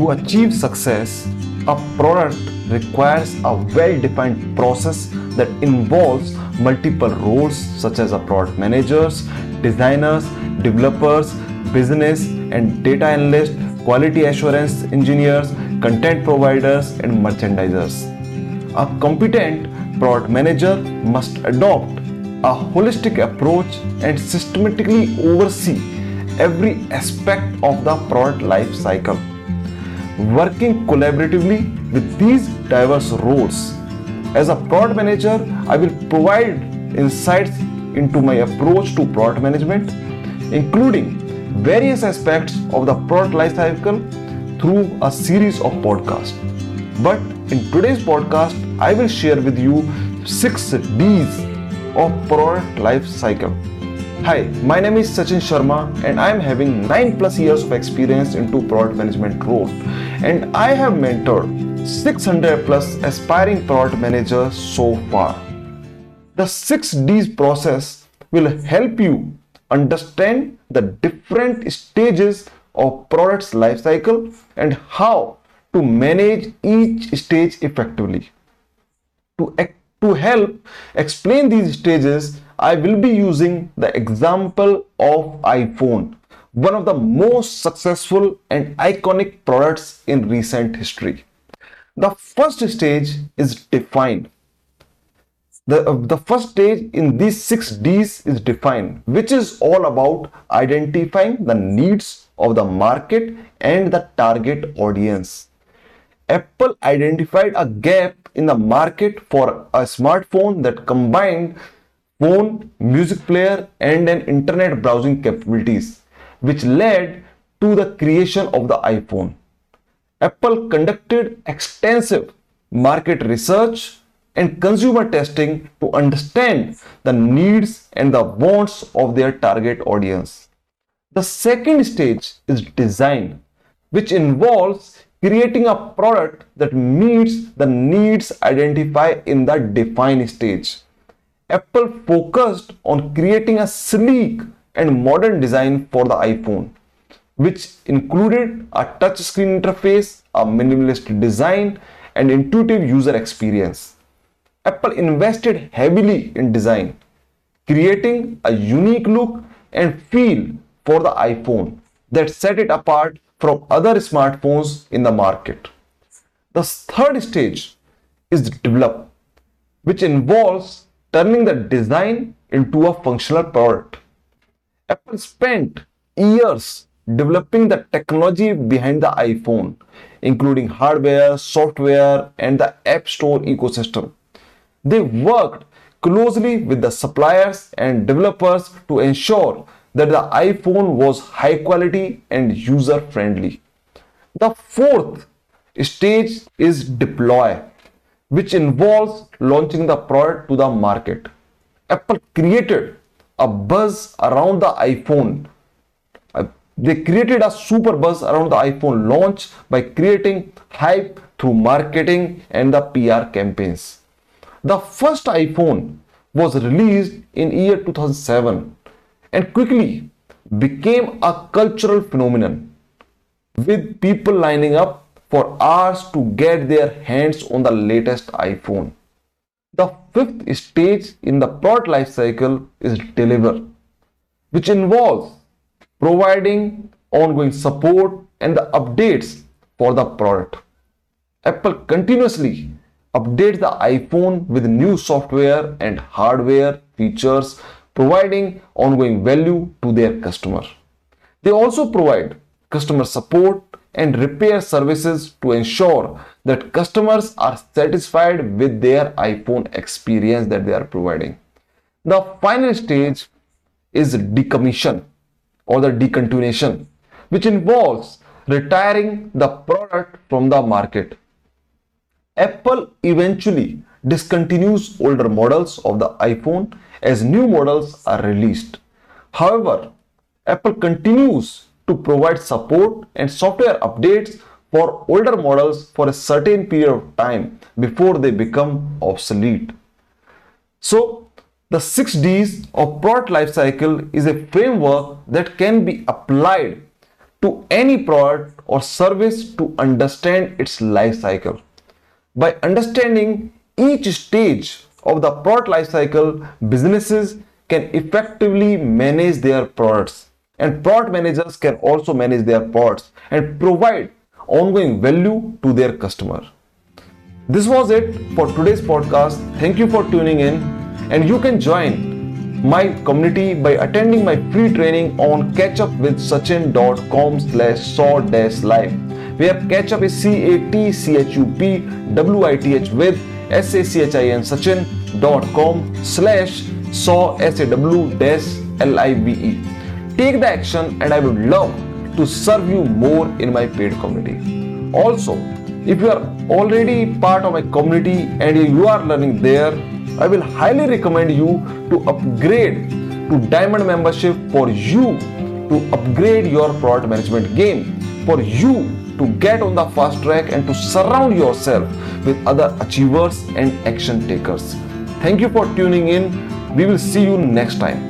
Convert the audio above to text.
To achieve success, a product requires a well defined process that involves multiple roles such as a product managers, designers, developers, business and data analysts, quality assurance engineers, content providers, and merchandisers. A competent product manager must adopt a holistic approach and systematically oversee every aspect of the product life cycle. Working collaboratively with these diverse roles. As a product manager, I will provide insights into my approach to product management, including various aspects of the product lifecycle through a series of podcasts. But in today's podcast, I will share with you 6 D's of product life cycle. Hi, my name is Sachin Sharma and I am having 9 plus years of experience into product management role and I have mentored 600 plus aspiring product managers so far. The 6 D's process will help you understand the different stages of product's life cycle and how to manage each stage effectively. To, to help explain these stages, I will be using the example of iPhone, one of the most successful and iconic products in recent history. The first stage is defined. The, uh, the first stage in these six D's is defined, which is all about identifying the needs of the market and the target audience. Apple identified a gap in the market for a smartphone that combined phone, music player, and an internet browsing capabilities, which led to the creation of the iPhone. Apple conducted extensive market research and consumer testing to understand the needs and the wants of their target audience. The second stage is design, which involves creating a product that meets the needs identified in the define stage. Apple focused on creating a sleek and modern design for the iPhone, which included a touchscreen interface, a minimalist design, and intuitive user experience. Apple invested heavily in design, creating a unique look and feel for the iPhone that set it apart from other smartphones in the market. The third stage is develop, which involves turning the design into a functional product. Apple spent years developing the technology behind the iPhone, including hardware, software, and the App Store ecosystem. They worked closely with the suppliers and developers to ensure that the iPhone was high quality and user friendly. The fourth stage is deploy, which involves launching the product to the market. Apple created a buzz around the iPhone. They created a super buzz around the iPhone launch by creating hype through marketing and the PR campaigns. The first iPhone was released in year 2007 and quickly became a cultural phenomenon with people lining up for hours to get their hands on the latest iPhone. The fifth stage in the product life cycle is deliver, which involves providing ongoing support and the updates for the product. Apple continuously updates the iPhone with new software and hardware features providing ongoing value to their customer. They also provide customer support and repair services to ensure that customers are satisfied with their iPhone experience that they are providing. The final stage is decommission or the decontinuation, which involves retiring the product from the market. Apple eventually discontinues older models of the iPhone as new models are released. However, Apple continues to provide support and software updates for older models for a certain period of time before they become obsolete. So, the 6 Ds of product lifecycle is a framework that can be applied to any product or service to understand its life cycle. By understanding each stage of the product life cycle, businesses can effectively manage their products and product managers can also manage their products and provide ongoing value to their customer. This was it for today's podcast. Thank you for tuning in and you can join my community by attending my free training on catchupwithsachin.com slash saw live where catchup is C-A-T-C-H-U-P-W-I-T-H with S-A-C-H-I-N sachin.com slash saw S-A-W L-I-V-E. Take the action and I would love to serve you more in my paid community. Also, if you are already part of my community and you are learning there, I will highly recommend you to upgrade to Diamond membership for you to upgrade your product management game, for you to get on the fast track and to surround yourself with other achievers and action takers. Thank you for tuning in. We will see you next time.